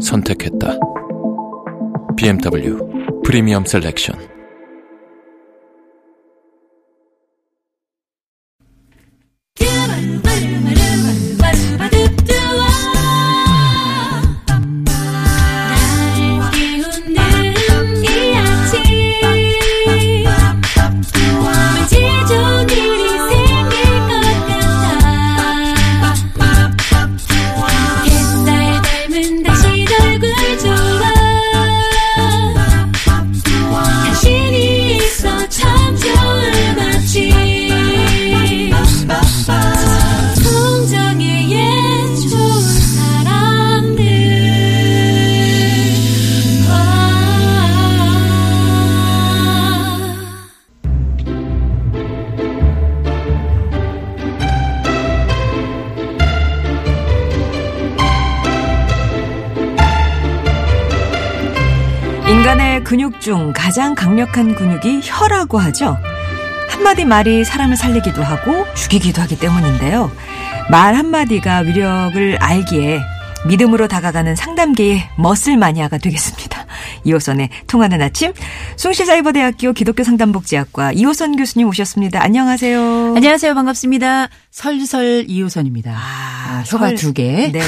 선택했다. BMW 프리미엄 셀렉션. 중 가장 강력한 근육이 혀라고 하죠. 한마디 말이 사람을 살리기도 하고 죽이기도 하기 때문인데요. 말 한마디가 위력을 알기에 믿음으로 다가가는 상담계의 머슬 마니아가 되겠습니다. 이호선의 통하는 아침, 숭실사이버대학교 기독교 상담복지학과 이호선 교수님 오셨습니다. 안녕하세요. 안녕하세요. 반갑습니다. 설설 이호선입니다. 아, 혀가 설- 두 개. 네.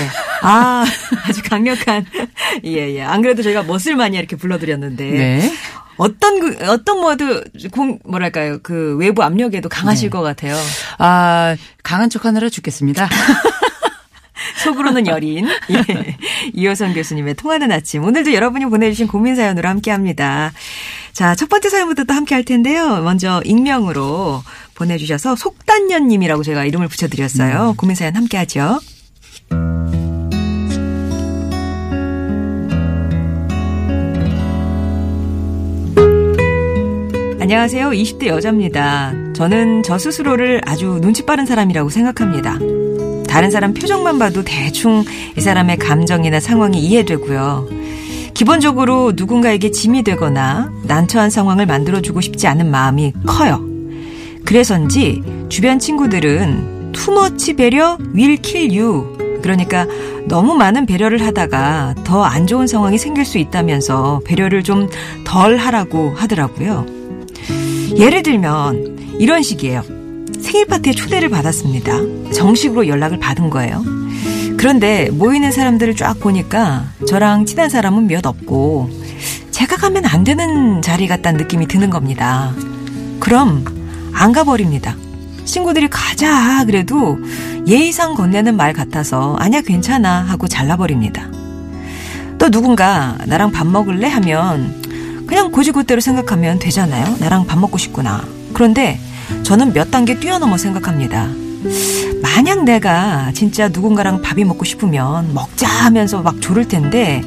아, 아주 강력한. 예, 예. 안 그래도 저희가 머슬 마니아 이렇게 불러드렸는데. 네. 어떤 그 어떤 모드 공 뭐랄까요 그 외부 압력에도 강하실 네. 것 같아요. 아, 강한 척 하느라 죽겠습니다. 속으로는 여린 예. 이호선 교수님의 통하는 아침 오늘도 여러분이 보내주신 고민 사연으로 함께합니다. 자 첫 번째 사연부터 또 함께할 텐데요. 먼저 익명으로 보내주셔서 속단녀님이라고 제가 이름을 붙여드렸어요. 고민 사연 함께하죠. 안녕하세요. 20대 여자입니다. 저는 저 스스로를 아주 눈치 빠른 사람이라고 생각합니다. 다른 사람 표정만 봐도 대충 이 사람의 감정이나 상황이 이해되고요. 기본적으로 누군가에게 짐이 되거나 난처한 상황을 만들어주고 싶지 않은 마음이 커요. 그래서인지 주변 친구들은 투머치 배려 will kill you. 그러니까 너무 많은 배려를 하다가 더 안 좋은 상황이 생길 수 있다면서 배려를 좀 덜 하라고 하더라고요. 예를 들면 이런 식이에요. 생일 파티에 초대를 받았습니다. 정식으로 연락을 받은 거예요. 그런데 모이는 사람들을 쫙 보니까 저랑 친한 사람은 몇 없고 제가 가면 안 되는 자리 같다는 느낌이 드는 겁니다. 그럼 안 가버립니다. 친구들이 가자 그래도 예의상 건네는 말 같아서 아니야 괜찮아 하고 잘라버립니다. 또 누군가 나랑 밥 먹을래 하면 그냥 고지고대로 생각하면 되잖아요. 나랑 밥 먹고 싶구나. 그런데 저는 몇 단계 뛰어넘어 생각합니다. 만약 내가 진짜 누군가랑 밥이 먹고 싶으면 먹자 하면서 막 조를 텐데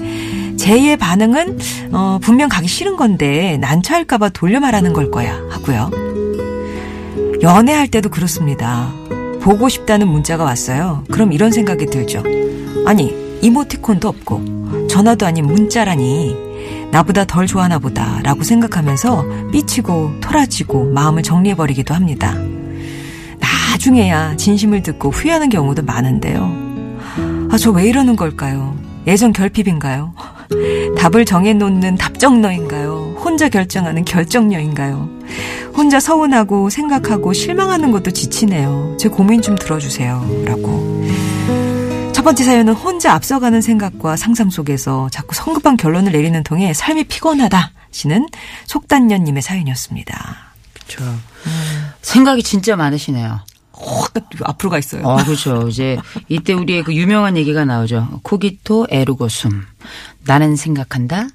제의 반응은 어, 분명 가기 싫은 건데 난처할까봐 돌려 말하는 걸 거야 하고요. 연애할 때도 그렇습니다. 보고 싶다는 문자가 왔어요. 그럼 이런 생각이 들죠. 아니 이모티콘도 없고 전화도 아닌 문자라니 나보다 덜 좋아하나 보다 라고 생각하면서 삐치고 토라지고 마음을 정리해버리기도 합니다. 나중에야 진심을 듣고 후회하는 경우도 많은데요. 아, 저 왜 이러는 걸까요? 예전 결핍인가요? 답을 정해놓는 답정너인가요? 혼자 결정하는 결정녀인가요? 혼자 서운하고 생각하고 실망하는 것도 지치네요. 제 고민 좀 들어주세요. 라고. 첫 번째 사연은 혼자 앞서가는 생각과 상상 속에서 자꾸 성급한 결론을 내리는 통에 삶이 피곤하다. 시는 속단녀님의 사연이었습니다. 저 생각이 진짜 많으시네요. 확 앞으로 가 있어요. 어, 그렇죠. 이제 이때 우리의 그 유명한 얘기가 나오죠. 코기토 에르고숨. 나는 생각한다.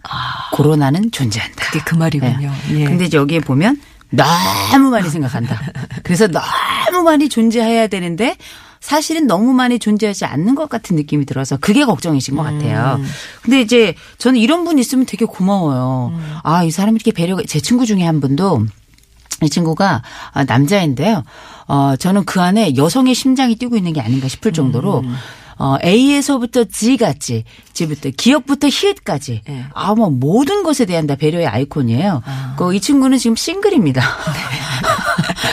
고로 나는 존재한다. 그게 그 말이군요. 네. 예. 근데 이제 여기에 보면 너무 많이 생각한다. 그래서 너무 많이 존재해야 되는데 사실은 너무 많이 존재하지 않는 것 같은 느낌이 들어서 그게 걱정이신 것 같아요. 음. 근데 이제 저는 이런 분 있으면 되게 고마워요. 음. 아, 이 사람이 이렇게 배려가, 제 친구 중에 한 분도 이 친구가 아, 남자인데요. 어, 저는 그 안에 여성의 심장이 뛰고 있는 게 아닌가 싶을 정도로 음. 어, A에서부터 G까지, G부터 기억부터 히읗까지 네. 아, 뭐 모든 것에 대한 다 배려의 아이콘이에요. 아. 그이 친구는 지금 싱글입니다.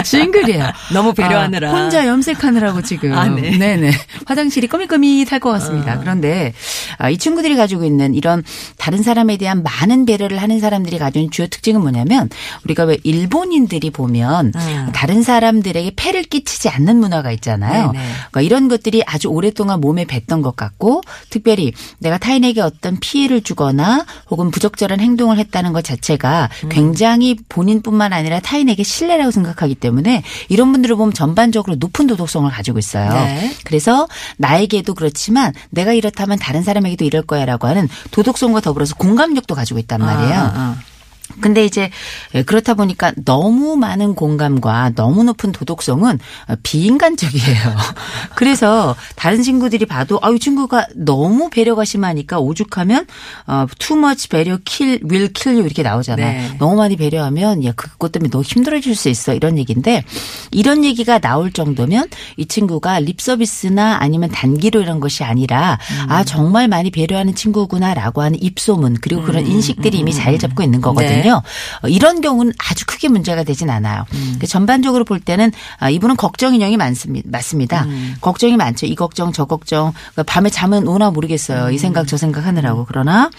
싱글이에요. 너무 배려하느라. 아, 혼자 염색하느라고 지금. 아, 네. 네네. 화장실이 꺼밋꺼밋할 것 같습니다. 그런데 아, 이 친구들이 가지고 있는 이런 다른 사람에 대한 많은 배려를 하는 사람들이 가진 주요 특징은 뭐냐면 우리가 왜 일본인들이 보면 음. 다른 사람들에게 폐를 끼치지 않는 문화가 있잖아요. 그러니까 이런 것들이 아주 오랫동안 몸에 뱄던 것 같고 특별히 내가 타인에게 어떤 피해를 주거나 혹은 부적절한 행동을 했다는 것 자체가 음. 굉장히 본인뿐만 아니라 타인에게 신뢰라고 생각하기 때문에 이런 분들을 보면 전반적으로 높은 도덕성을 가지고 있어요. 네. 그래서 나에게도 그렇지만 내가 이렇다면 다른 사람에게도 이럴 거야라고 하는 도덕성과 더불어서 공감력도 가지고 있단 말이에요. 아, 아. 근데 이제 그렇다 보니까 너무 많은 공감과 너무 높은 도덕성은 비인간적이에요. 그래서 다른 친구들이 봐도 아이 친구가 너무 배려가 심하니까 오죽하면 어 too much 배려 kill will kill you 이렇게 나오잖아요. 네. 너무 많이 배려하면 야 그것 때문에 너 힘들어질 수 있어 이런 얘기인데 이런 얘기가 나올 정도면 이 친구가 립 서비스나 아니면 단기로 이런 것이 아니라 아 정말 많이 배려하는 친구구나라고 하는 입소문 그리고 그런 인식들이 이미 자리 잡고 있는 거거든요. 네. 어, 이런 경우는 아주 크게 문제가 되진 않아요. 음. 그 전반적으로 볼 때는 아, 이분은 걱정 인형이 많습니다. 맞습니다. 음. 걱정이 많죠. 이 걱정 저 걱정 그러니까 밤에 잠은 오나 모르겠어요. 음. 이 생각 저 생각 하느라고 그러나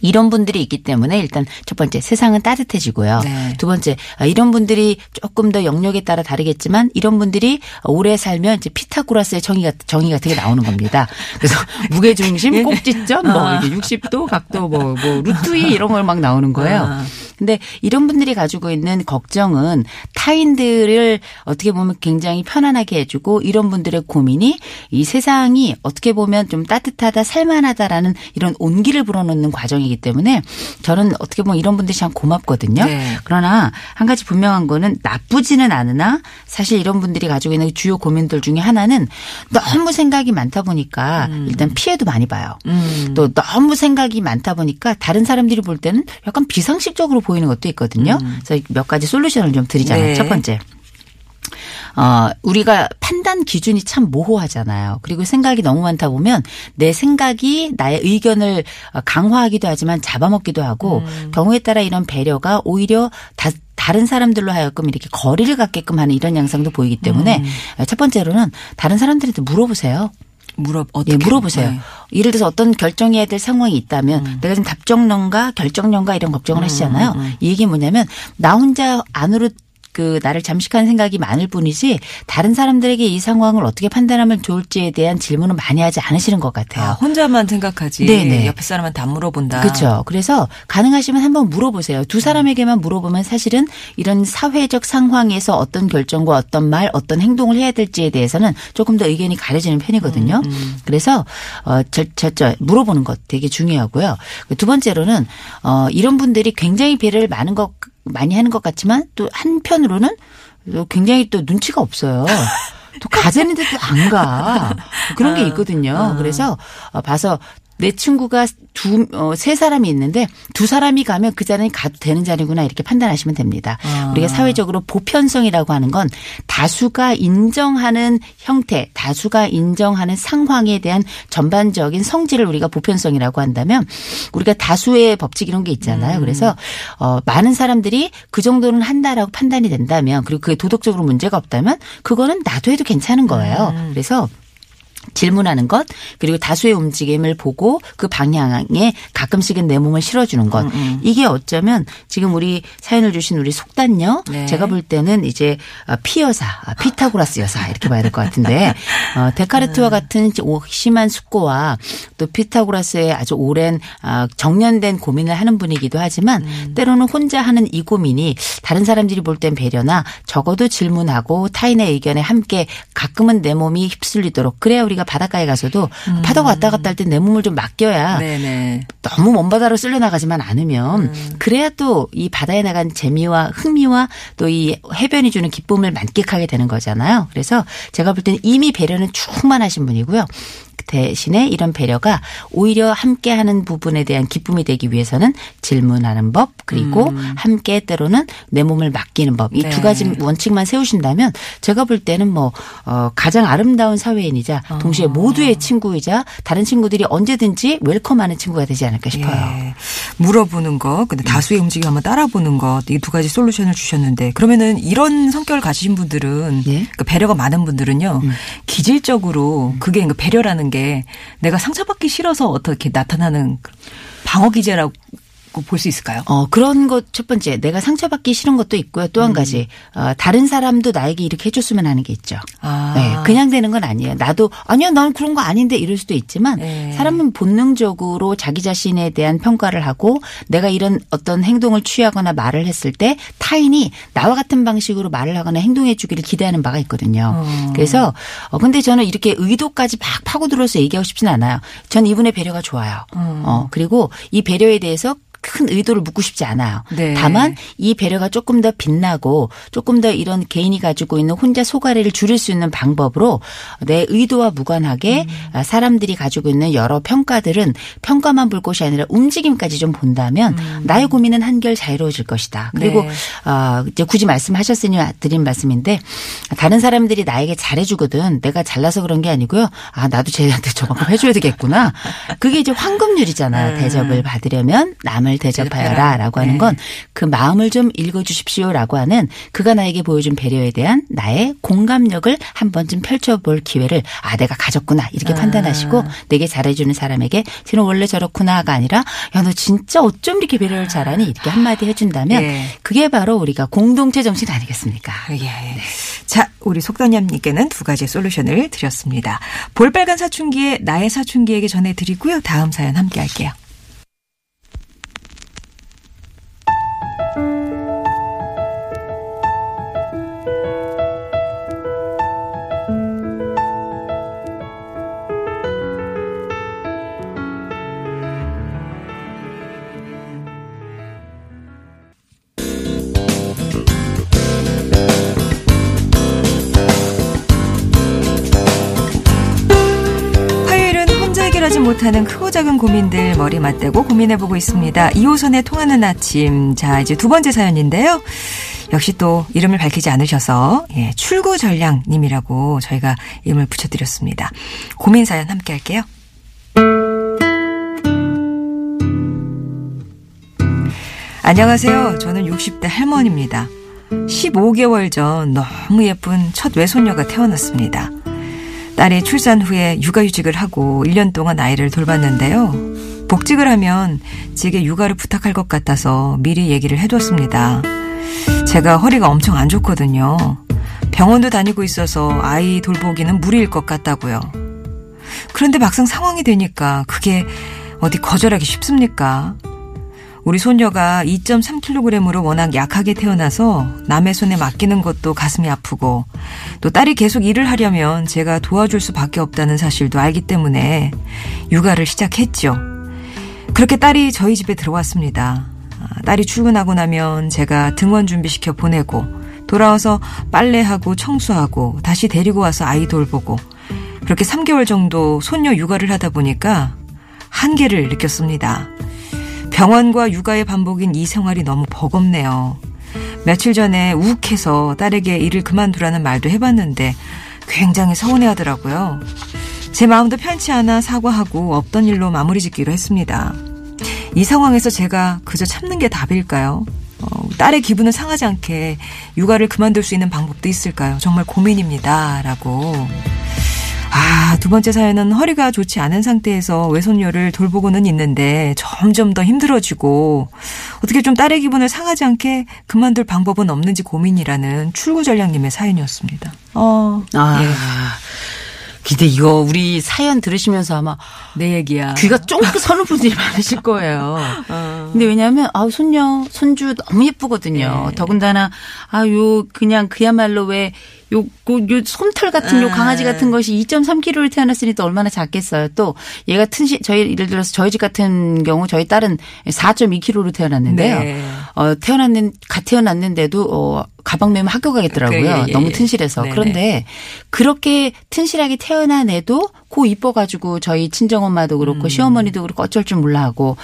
이런 분들이 있기 때문에 일단 첫 번째 세상은 따뜻해지고요. 네. 두 번째 아, 이런 분들이 조금 더 영역에 따라 다르겠지만 이런 분들이 오래 살면 이제 피타고라스의 정의 같은 정의 같은 게 나오는 겁니다. 그래서 무게 중심, 꼭지점, 뭐 아. 이게 60도, 각도, 뭐, 뭐 루트 이 이런 걸 막 나오는 거예요. 아. 근데 이런 분들이 가지고 있는 걱정은 타인들을 어떻게 보면 굉장히 편안하게 해주고 이런 분들의 고민이 이 세상이 어떻게 보면 좀 따뜻하다, 살만하다라는 이런 온기를 불어넣는 과정이기 때문에 저는 어떻게 보면 이런 분들이 참 고맙거든요. 네. 그러나 한 가지 분명한 거는 나쁘지는 않으나 사실 이런 분들이 가지고 있는 주요 고민들 중에 하나는 너무 생각이 많다 보니까 일단 피해도 많이 봐요. 음. 또 너무 생각이 많다 보니까 다른 사람들이 볼 때는 약간 비상식적으로 보이는 것도 있거든요. 그래서 몇 가지 솔루션을 좀 드리자면 네. 첫 번째. 어, 우리가 판단 기준이 참 모호하잖아요. 그리고 생각이 너무 많다 보면 내 생각이 나의 의견을 강화하기도 하지만 잡아먹기도 하고 경우에 따라 이런 배려가 오히려 다 다른 사람들로 하여금 이렇게 거리를 갖게끔 하는 이런 양상도 보이기 때문에 첫 번째로는 다른 사람들한테 물어보세요. 물어 어떻게 예, 물어보세요. 네. 예를 들어서 어떤 결정해야 될 상황이 있다면 내가 지금 답정론가 결정론가 이런 걱정을 하시잖아요. 이 얘기 뭐냐면 나 혼자 안으로 그 나를 잠식하는 생각이 많을 뿐이지 다른 사람들에게 이 상황을 어떻게 판단하면 좋을지에 대한 질문을 많이 하지 않으시는 것 같아요. 아, 혼자만 생각하지. 네네. 옆에 사람한테 안 물어본다. 그렇죠. 그래서 가능하시면 한번 물어보세요. 두 사람에게만 물어보면 사실은 이런 사회적 상황에서 어떤 결정과 어떤 말, 어떤 행동을 해야 될지에 대해서는 조금 더 의견이 가려지는 편이거든요. 그래서 어저저 물어보는 것 되게 중요하고요. 두 번째로는 어 이런 분들이 굉장히 배려를 많은 것 많이 하는 것 같지만 또 한편으로는 또 굉장히 또 눈치가 없어요. 또 가자는데 또안 가. 그런 게 있거든요. 그래서 어, 봐서 내 친구가 두, 어, 세 사람이 있는데 두 사람이 가면 그 자리는 가도 되는 자리구나 이렇게 판단하시면 됩니다. 아. 우리가 사회적으로 보편성이라고 하는 건 다수가 인정하는 형태, 다수가 인정하는 상황에 대한 전반적인 성질을 우리가 보편성이라고 한다면 우리가 다수의 법칙 이런 게 있잖아요. 그래서 어, 많은 사람들이 그 정도는 한다라고 판단이 된다면 그리고 그게 도덕적으로 문제가 없다면 그거는 나도 해도 괜찮은 거예요. 그래서 질문하는 것 그리고 다수의 움직임을 보고 그 방향에 가끔씩은 내 몸을 실어주는 것. 이게 어쩌면 지금 우리 사연을 주신 우리 속단녀 네. 제가 볼 때는 이제 피 여사 아, 피타고라스 여사 이렇게 봐야 될 것 같은데 어, 데카르트와 같은 심한 숙고와 또 피타고라스의 아주 오랜 아, 정년된 고민을 하는 분이기도 하지만 때로는 혼자 하는 이 고민이 다른 사람들이 볼 땐 배려나 적어도 질문하고 타인의 의견에 함께 가끔은 내 몸이 휩쓸리도록 그래야 우리가 바닷가에 가서도 파도가 왔다 갔다 할 때 내 몸을 좀 맡겨야 네네. 너무 먼 바다로 쓸려 나가지만 않으면 그래야 또 이 바다에 나간 재미와 흥미와 또 이 해변이 주는 기쁨을 만끽하게 되는 거잖아요. 그래서 제가 볼 때는 이미 배려는 충만하신 분이고요. 대신에 이런 배려가 오히려 함께 하는 부분에 대한 기쁨이 되기 위해서는 질문하는 법 그리고 함께 때로는 내 몸을 맡기는 법 이두 네. 가지 원칙만 세우신다면 제가 볼 때는 뭐 어, 가장 아름다운 사회인이자 동시에 모두의 친구이자 다른 친구들이 언제든지 웰컴하는 친구가 되지 않을까 싶어요. 예. 물어보는 거, 근데 다수의 움직임 한번 따라보는 것, 이 두 가지 솔루션을 주셨는데, 그러면은 이런 성격을 가지신 분들은, 예. 그러니까 배려가 많은 분들은요, 기질적으로 그게 그러니까 배려라는 게 내가 상처받기 싫어서 어떻게 나타나는 방어 기제라고 볼 수 있을까요? 어, 그런 것 첫 번째 내가 상처받기 싫은 것도 있고요. 또한 가지 어, 다른 사람도 나에게 이렇게 해줬으면 하는 게 있죠. 아. 네, 그냥 되는 건 아니에요. 나도 아니야, 난 그런 거 아닌데 이럴 수도 있지만 네. 사람은 본능적으로 자기 자신에 대한 평가를 하고 내가 이런 어떤 행동을 취하거나 말을 했을 때 타인이 나와 같은 방식으로 말을 하거나 행동해 주기를 기대하는 바가 있거든요. 어. 그래서 어 근데 저는 이렇게 의도까지 막 파고들어서 얘기하고 싶지는 않아요. 전 이분의 배려가 좋아요. 어 그리고 이 배려에 대해서 큰 의도를 묻고 싶지 않아요. 네. 다만 이 배려가 조금 더 빛나고 조금 더 이런 개인이 가지고 있는 혼자 소가리를 줄일 수 있는 방법으로 내 의도와 무관하게 아, 사람들이 가지고 있는 여러 평가들은 평가만 볼 것이 아니라 움직임까지 좀 본다면 나의 고민은 한결 자유로워질 것이다. 그리고 네. 아, 이제 굳이 말씀하셨으니 드린 말씀인데 다른 사람들이 나에게 잘해주거든. 내가 잘나서 그런 게 아니고요. 아 나도 쟤한테 저만큼 해줘야 되겠구나. 그게 이제 황금률이잖아요. 네. 대접을 받으려면 남을 대접하여라 라고 하는 네. 건그 마음을 좀 읽어주십시오 라고 하는 그가 나에게 보여준 배려에 대한 나의 공감력을 한 번쯤 펼쳐볼 기회를 아 내가 가졌구나 이렇게 판단하시고 내게 잘해주는 사람에게 쟤는 원래 저렇구나가 아니라 야 너 진짜 어쩜 이렇게 배려를 잘하니 이렇게 한마디 해준다면 예. 그게 바로 우리가 공동체 정신 아니겠습니까? 예. 자, 우리 속담님께는 두 가지 솔루션을 드렸습니다. 볼빨간 사춘기에 나의 사춘기에게 전해드리고요. 다음 사연 함께 할게요. 못하는 크고 작은 고민들 머리 맞대고 고민해보고 있습니다. 2호선에 통하는 아침. 자, 이제 두 번째 사연인데요. 역시 또 이름을 밝히지 않으셔서 예, 출구 전량님이라고 저희가 이름을 붙여드렸습니다. 고민 사연 함께 할게요. 안녕하세요. 저는 60대 할머니입니다. 15개월 전 너무 예쁜 첫 외손녀가 태어났습니다. 딸이 출산 후에 육아휴직을 하고 1년 동안 아이를 돌봤는데요. 복직을 하면 제게 육아를 부탁할 것 같아서 미리 얘기를 해뒀습니다. 제가 허리가 엄청 안 좋거든요. 병원도 다니고 있어서 아이 돌보기는 무리일 것 같다고요. 그런데 막상 상황이 되니까 그게 어디 거절하기 쉽습니까? 우리 손녀가 2.3kg으로 워낙 약하게 태어나서 남의 손에 맡기는 것도 가슴이 아프고 또 딸이 계속 일을 하려면 제가 도와줄 수밖에 없다는 사실도 알기 때문에 육아를 시작했죠. 그렇게 딸이 저희 집에 들어왔습니다. 아, 딸이 출근하고 나면 제가 등원 준비시켜 보내고 돌아와서 빨래하고 청소하고 다시 데리고 와서 아이 돌보고 그렇게 3개월 정도 손녀 육아를 하다 보니까 한계를 느꼈습니다. 병원과 육아의 반복인 이 생활이 너무 버겁네요. 며칠 전에 욱해서 딸에게 일을 그만두라는 말도 해봤는데 굉장히 서운해 하더라고요. 제 마음도 편치 않아 사과하고 없던 일로 마무리 짓기로 했습니다. 이 상황에서 제가 그저 참는 게 답일까요? 어, 딸의 기분을 상하지 않게 육아를 그만둘 수 있는 방법도 있을까요? 정말 고민입니다. 라고. 아, 두 번째 사연은 허리가 좋지 않은 상태에서 외손녀를 돌보고는 있는데 점점 더 힘들어지고 어떻게 좀 딸의 기분을 상하지 않게 그만둘 방법은 없는지 고민이라는 출구 전략님의 사연이었습니다. 어, 아. 근데 이거 우리 사연 들으시면서 아마 내 얘기야. 귀가 쫑긋 서는 분들이 많으실 거예요. 어. 근데 왜냐하면 아우 손녀 손주 너무 예쁘거든요. 네. 더군다나 아요 그냥 그야말로 왜 요, 그, 요 솜털 같은 요 아. 강아지 같은 것이 2.3kg로 태어났으니 또 얼마나 작겠어요. 또 얘가 튼실 저희 예를 들어서 저희 집 같은 경우 저희 딸은 4.2kg로 태어났는데요. 네. 어 태어났는 갓 태어났는데도 어 가방 메면 학교 가겠더라고요. 그, 예, 예, 너무 예. 튼실해서. 네네. 그런데 그렇게 튼실하게 태어난 애도 고 이뻐가지고 저희 친정엄마도 음. 그렇고 시어머니도 그렇고 어쩔 줄 몰라 하고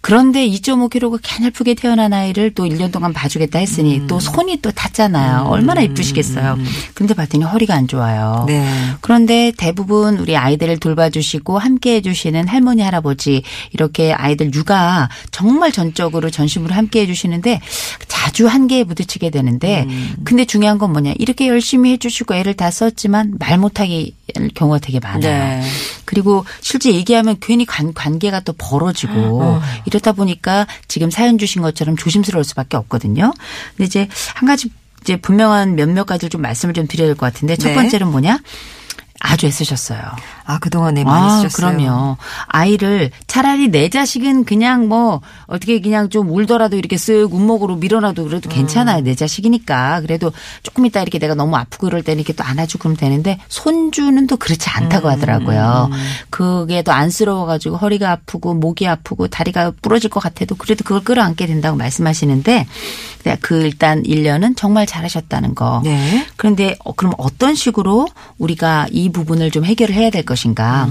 그런데 2.5kg가 가냘프게 태어난 아이를 또 1년 동안 봐주겠다 했으니 음. 또 손이 또 탔잖아요. 얼마나 이쁘시겠어요. 근데 봤더니 허리가 안 좋아요. 네. 그런데 대부분 우리 아이들을 돌봐주시고 함께 해주시는 할머니, 할아버지 이렇게 아이들 육아 정말 전적으로 전심으로 함께 해주시는데 자주 한계에 부딪히게 되는데 근데 중요한 건 뭐냐 이렇게 열심히 해주시고 애를 다 썼지만 말 못하게 할 경우가 되게 많아요. 네. 그리고 실제 얘기하면 괜히 관, 관계가 또 벌어지고 이렇다 보니까 지금 사연 주신 것처럼 조심스러울 수밖에 없거든요. 근데 이제 한 가지 이제 분명한 몇몇 가지를 좀 말씀을 좀 드려야 될 것 같은데 첫 네. 번째는 뭐냐? 아주 애쓰셨어요. 아, 그동안에 많이 아, 쓰셨어요. 그럼요. 아이를 차라리 내 자식은 그냥 뭐 어떻게 그냥 좀 울더라도 이렇게 쓱 운목으로 밀어놔도 그래도 괜찮아요. 음. 내 자식이니까. 그래도 조금 이따 이렇게 내가 너무 아프고 그럴 때는 이렇게 또 안아주고 그러면 되는데 손주는 또 그렇지 않다고 음, 하더라고요. 그게 더 안쓰러워 가지고 허리가 아프고 목이 아프고 다리가 부러질 것 같아도 그래도 그걸 끌어안게 된다고 말씀하시는데 네, 그 일단 1년은 정말 잘하셨다는 거. 네. 그런데 어, 그럼 어떤 식으로 우리가 이 부분을 좀 해결을 해야 될 것인가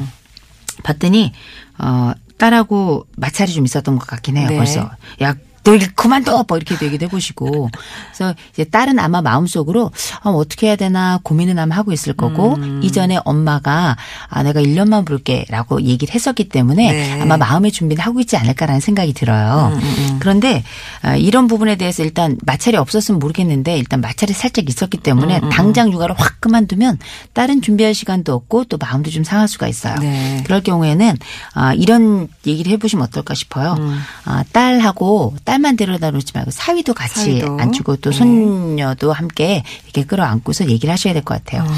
봤더니 어 딸하고 마찰이 좀 있었던 것 같긴 해요. 네. 벌써 야. 너 그만둬! 뭐 이렇게 얘기도 해보시고. 그래서 이제 딸은 아마 마음속으로 아, 어떻게 해야 되나 고민은 아마 하고 있을 거고 음. 이전에 엄마가 아, 내가 1년만 볼게 라고 얘기를 했었기 때문에 네. 아마 마음의 준비는 하고 있지 않을까라는 생각이 들어요. 음, 그런데 아, 이런 부분에 대해서 일단 마찰이 없었으면 모르겠는데 일단 마찰이 살짝 있었기 때문에 음, 당장 육아를 확 그만두면 딸은 준비할 시간도 없고 또 마음도 좀 상할 수가 있어요. 네. 그럴 경우에는 아, 이런 얘기를 해보시면 어떨까 싶어요. 음. 아, 딸하고 딸만 데려다 놓지 말고 사위도 같이 사위도. 앉히고 또 네. 손녀도 함께 이렇게 끌어안고서 얘기를 하셔야 될 것 같아요. 음.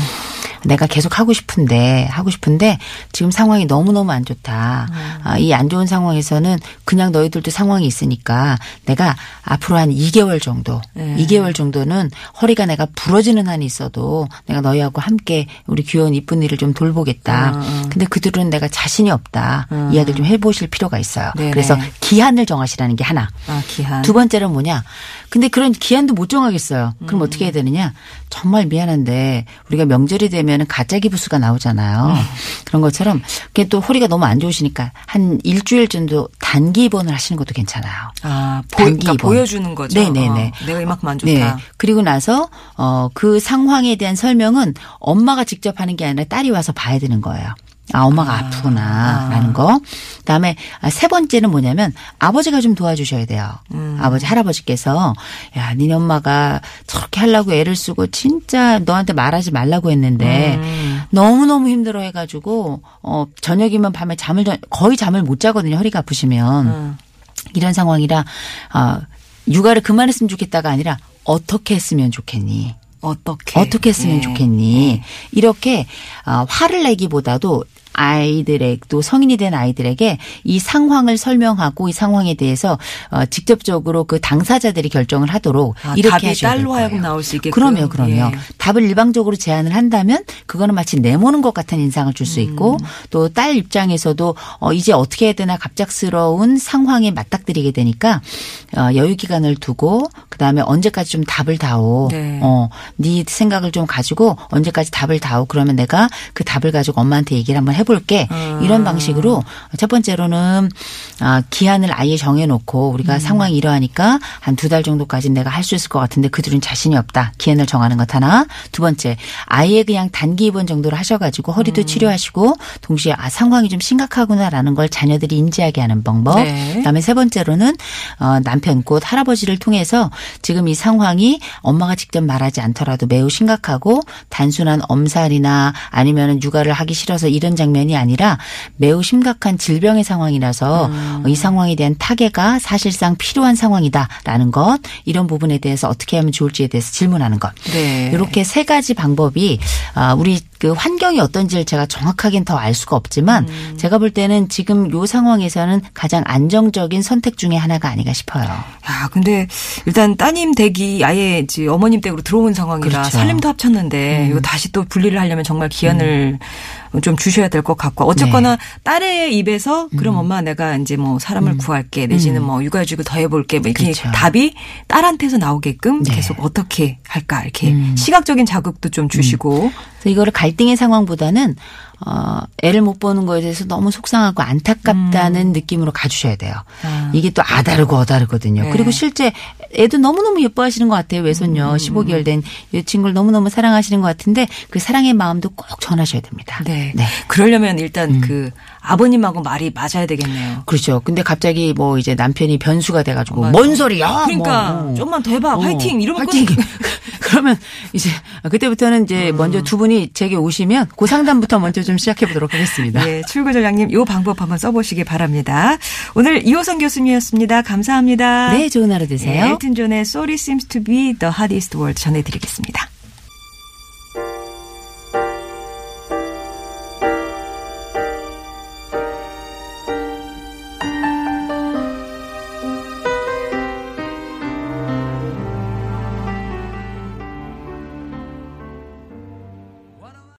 내가 계속 하고 싶은데 하고 싶은데 지금 상황이 너무 너무 안 좋다. 음. 아, 이 안 좋은 상황에서는 그냥 너희들도 상황이 있으니까 내가 앞으로 한 2개월 정도, 네. 2개월 정도는 허리가 내가 부러지는 한이 있어도 내가 너희하고 함께 우리 귀여운 이쁜 일을 좀 돌보겠다. 음, 근데 그들은 내가 자신이 없다. 이야기를 좀 해보실 필요가 있어요. 네네. 그래서 기한을 정하시라는 게 하나. 아, 기한. 두 번째는 뭐냐? 근데 그런 기한도 못 정하겠어요. 그럼 음. 어떻게 해야 되느냐? 정말 미안한데 우리가 명절이 되면 은 가짜 기부수가 나오잖아요. 음. 그런 것처럼 그게 또 허리가 너무 안 좋으시니까 한 일주일 정도 단기 입원을 하시는 것도 괜찮아요. 아, 보, 단기 그러니까 입원. 보여주는 거죠. 네네네. 어, 내가 이만큼 안 좋다. 네. 그리고 나서 어 그 상황에 대한 설명은 엄마가 직접 하는 게 아니라 딸이 와서 봐야 되는 거예요. 아, 엄마가 아, 프구나 라는 거. 그다음에 아, 세 번째는 뭐냐면 아버지가 좀 도와주셔야 돼요. 음. 아버지 할아버지께서 야, 니네 엄마가 저렇게 하려고 애를 쓰고 진짜 너한테 말하지 말라고 했는데 음. 너무너무 힘들어 해 가지고 어 저녁이면 밤에 잠을 전- 거의 잠을 못 자거든요. 허리가 아프시면. 음. 이런 상황이라 어, 육아를 그만했으면 좋겠다가 아니라 어떻게 했으면 좋겠니? 어떻게 어떻게 했으면 네. 좋겠니? 이렇게 어, 화를 내기보다도 아이들의 또 성인이 된 아이들에게 이 상황을 설명하고 이 상황에 대해서 어, 직접적으로 그 당사자들이 결정을 하도록 아, 이렇게 답이 딸로 거예요. 나올 수 있게끔. 그럼요, 그럼요. 예. 답을 일방적으로 제안을 한다면 그거는 마치 내모는 것 같은 인상을 줄 수 있고 음. 또딸 입장에서도 어 이제 어떻게 해야 되나 갑작스러운 상황에 맞닥뜨리게 되니까 어 여유 기간을 두고 그 다음에 언제까지 좀 답을 다오. 네. 어, 네 생각을 좀 가지고 언제까지 답을 다오. 그러면 내가 그 답을 가지고 엄마한테 얘기를 한번 해 볼게. 음. 이런 방식으로 첫 번째로는 아, 기한을 아예 정해놓고 음. 우리가 상황이 이러하니까 한 두 달 정도까지 내가 할 수 있을 것 같은데 그들은 자신이 없다. 기한을 정하는 것 하나. 두 번째, 아예 그냥 단기 입원 정도로 하셔가지고 허리도 음. 치료하시고 동시에 아 상황이 좀 심각하구나라는 걸 자녀들이 인지하게 하는 방법. 네. 그다음에 세 번째로는 어, 남편 곧 할아버지를 통해서 지금 이 상황이 엄마가 직접 말하지 않더라도 매우 심각하고 단순한 엄살이나 아니면은 육아를 하기 싫어서 이런 장면 이 아니라 매우 심각한 질병의 상황이라서 음. 이 상황에 대한 타개가 사실상 필요한 상황이다라는 것 이런 부분에 대해서 어떻게 하면 좋을지에 대해서 질문하는 것. 네. 이렇게 세 가지 방법이 아, 우리 그 환경이 어떤지를 제가 정확하게는 더 알 수가 없지만 음. 제가 볼 때는 지금 요 상황에서는 가장 안정적인 선택 중에 하나가 아닌가 싶어요. 야, 근데 일단 따님 댁이 아예 이제 어머님 댁으로 들어온 상황이라 그렇죠. 살림도 합쳤는데 이거 다시 또 분리를 하려면 정말 기한을 좀 주셔야 될 것 같고 어쨌거나 딸의 입에서 그럼 엄마 내가 이제 뭐 사람을 구할게 내지는 뭐 육아휴직을 더 해볼게 뭐 이렇게 그렇죠. 답이 딸한테서 나오게끔 네. 계속 어떻게 할까 이렇게 시각적인 자극도 좀 주시고 그래서 이거를 갈등의 상황보다는 어, 애를 못 보는 거에 대해서 너무 속상하고 안타깝다는 느낌으로 가주셔야 돼요. 음. 아. 이게 또 아다르고 어다르거든요. 네. 그리고 실제 애도 너무너무 예뻐하시는 것 같아요. 음, 외손녀 15개월 된 이 친구를 너무너무 사랑하시는 것 같은데 그 사랑의 마음도 꼭 전하셔야 됩니다. 네. 그러려면 일단 그 아버님하고 말이 맞아야 되겠네요. 그렇죠. 근데 갑자기 뭐 이제 남편이 변수가 돼가지고 맞아. 뭔 소리야? 그러니까 뭐. 좀만 더 해봐 어, 화이팅 이러면 화이팅. 끝. 그러면 이제 그때부터는 이제 음. 먼저 두 분이 제게 오시면 그 상담부터 먼저 좀 시작해 보도록 하겠습니다. 예, 출구조장님 이 방법 한번 써보시기 바랍니다. 오늘 이호선 교수님이었습니다. 감사합니다. 네, 좋은 하루 되세요. 예, 엘튼 존의 Sorry Seems to be the hardest word 전해드리겠습니다.